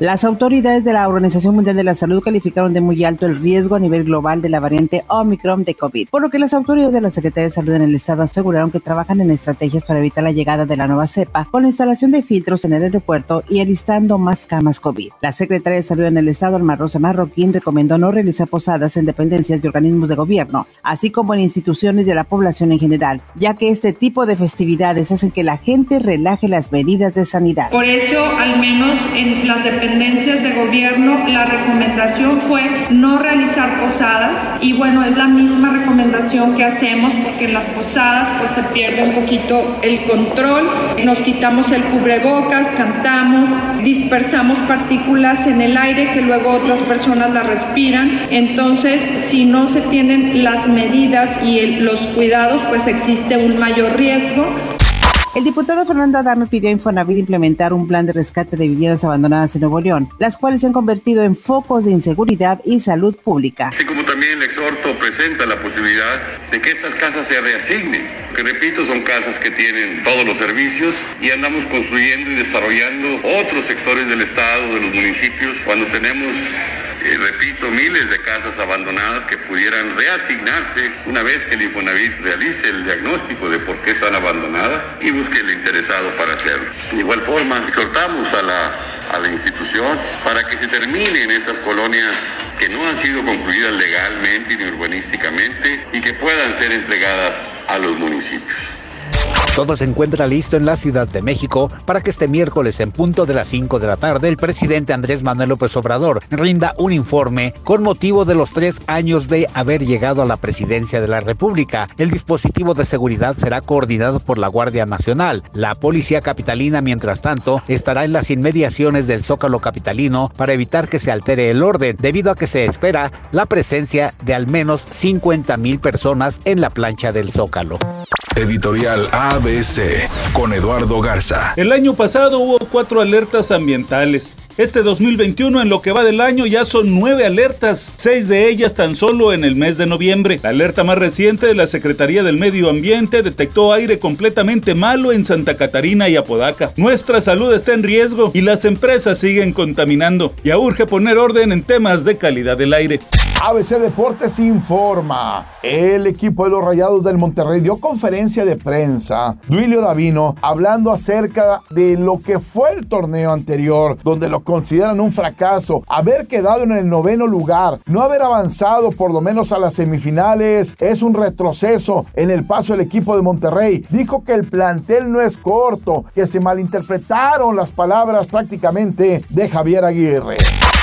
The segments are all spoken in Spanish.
Las autoridades de la Organización Mundial de la Salud calificaron de muy alto el riesgo a nivel global de la variante Omicron de COVID, por lo que las autoridades de la Secretaría de Salud en el estado aseguraron que trabajan en estrategias para evitar la llegada de la nueva cepa con la instalación de filtros en el aeropuerto y alistando más camas COVID. La Secretaría de Salud en el estado, Alma Rosa Marroquín, recomendó no realizar posadas en dependencias de organismos de gobierno, así como en instituciones de la población en general, ya que este tipo de festividades hacen que la gente relaje las medidas de sanidad. Por eso, al menos en las dependencias de gobierno la recomendación fue no realizar posadas. Y bueno, es la misma recomendación que hacemos porque en las posadas pues se pierde un poquito el control, nos quitamos el cubrebocas, cantamos, dispersamos partículas en el aire que luego otras personas la respiran, entonces si no se tienen las medidas y los cuidados pues existe un mayor riesgo el diputado Fernando Adame pidió a Infonavit implementar un plan de rescate de viviendas abandonadas en Nuevo León, las cuales se han convertido en focos de inseguridad y salud pública. Así como también el exhorto presenta la posibilidad de que estas casas se reasignen, que repito, son casas que tienen todos los servicios y andamos construyendo y desarrollando otros sectores del Estado, de los municipios, cuando tenemos eh, repito, miles de casas abandonadas que pudieran reasignarse una vez que el Infonavit realice el diagnóstico de por qué están abandonadas y busque el interesado para hacerlo. De igual forma, exhortamos a la, a la institución para que se terminen estas colonias que no han sido concluidas legalmente ni urbanísticamente y que puedan ser entregadas a los municipios. Todo se encuentra listo en la Ciudad de México para que este miércoles en punto de las 5 de la tarde el presidente Andrés Manuel López Obrador rinda un informe con motivo de los tres años de haber llegado a la presidencia de la República. El dispositivo de seguridad será coordinado por la Guardia Nacional. La Policía Capitalina, mientras tanto, estará en las inmediaciones del Zócalo Capitalino para evitar que se altere el orden, debido a que se espera la presencia de al menos 50 mil personas en la plancha del Zócalo. Editorial ABC con Eduardo Garza. El año pasado hubo cuatro alertas ambientales. Este 2021 en lo que va del año ya son nueve alertas, seis de ellas tan solo en el mes de noviembre. La alerta más reciente de la Secretaría del Medio Ambiente detectó aire completamente malo en Santa Catarina y Apodaca. Nuestra salud está en riesgo y las empresas siguen contaminando. Ya urge poner orden en temas de calidad del aire. ABC Deportes informa. El equipo de los Rayados del Monterrey dio conferencia de prensa. Duilio Davino hablando acerca de lo que fue el torneo anterior, donde lo consideran un fracaso. Haber quedado en el noveno lugar, no haber avanzado por lo menos a las semifinales, es un retroceso en el paso del equipo de Monterrey. Dijo que el plantel no es corto, que se malinterpretaron las palabras prácticamente de Javier Aguirre.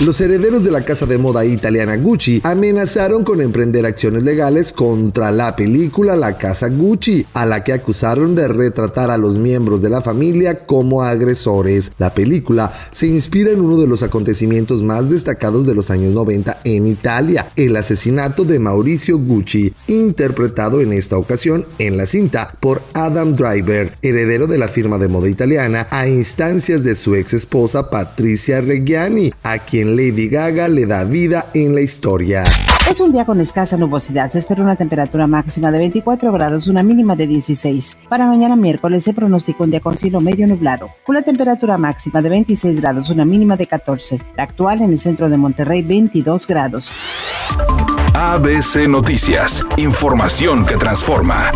Los herederos de la casa de moda italiana Gucci amenazaron con emprender acciones legales contra la película La Casa Gucci, a la que acusaron de retratar a los miembros de la familia como agresores. La película se inspira en uno de los acontecimientos más destacados de los años 90 en Italia, el asesinato de Mauricio Gucci, interpretado en esta ocasión en la cinta por Adam Driver, heredero de la firma de moda italiana, a instancias de su ex esposa Patricia Reggiani, a quien Lady Gaga le da vida en la historia. Es un día con escasa nubosidad. Se espera una temperatura máxima de 24 grados, una mínima de 16. Para mañana miércoles se pronostica un día con cielo medio nublado. Una temperatura máxima de 26 grados, una mínima de 14. La actual en el centro de Monterrey, 22 grados. ABC Noticias. Información que transforma.